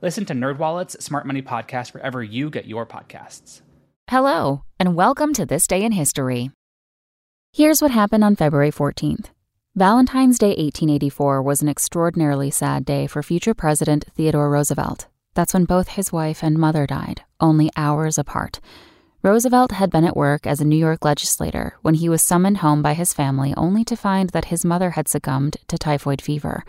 Listen to NerdWallet's Smart Money Podcast wherever you get your podcasts. Hello, and welcome to This Day in History. Here's what happened on February 14th. Valentine's Day 1884 was an extraordinarily sad day for future President Theodore Roosevelt. That's when both his wife and mother died, only hours apart. Roosevelt had been at work as a New York legislator when he was summoned home by his family only to find that his mother had succumbed to typhoid fever.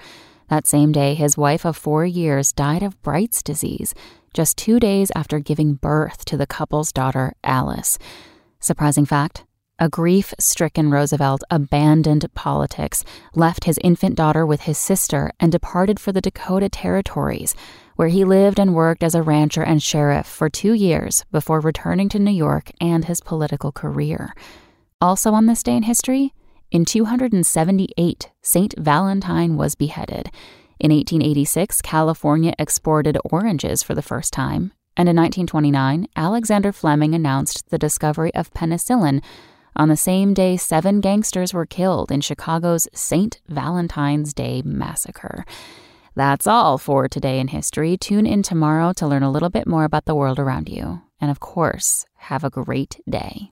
That same day, his wife of four years died of Bright's disease, just two days after giving birth to the couple's daughter, Alice. Surprising fact a grief stricken Roosevelt abandoned politics, left his infant daughter with his sister, and departed for the Dakota Territories, where he lived and worked as a rancher and sheriff for two years before returning to New York and his political career. Also on this day in history, in 278, St. Valentine was beheaded. In 1886, California exported oranges for the first time. And in 1929, Alexander Fleming announced the discovery of penicillin. On the same day, seven gangsters were killed in Chicago's St. Valentine's Day Massacre. That's all for today in history. Tune in tomorrow to learn a little bit more about the world around you. And of course, have a great day.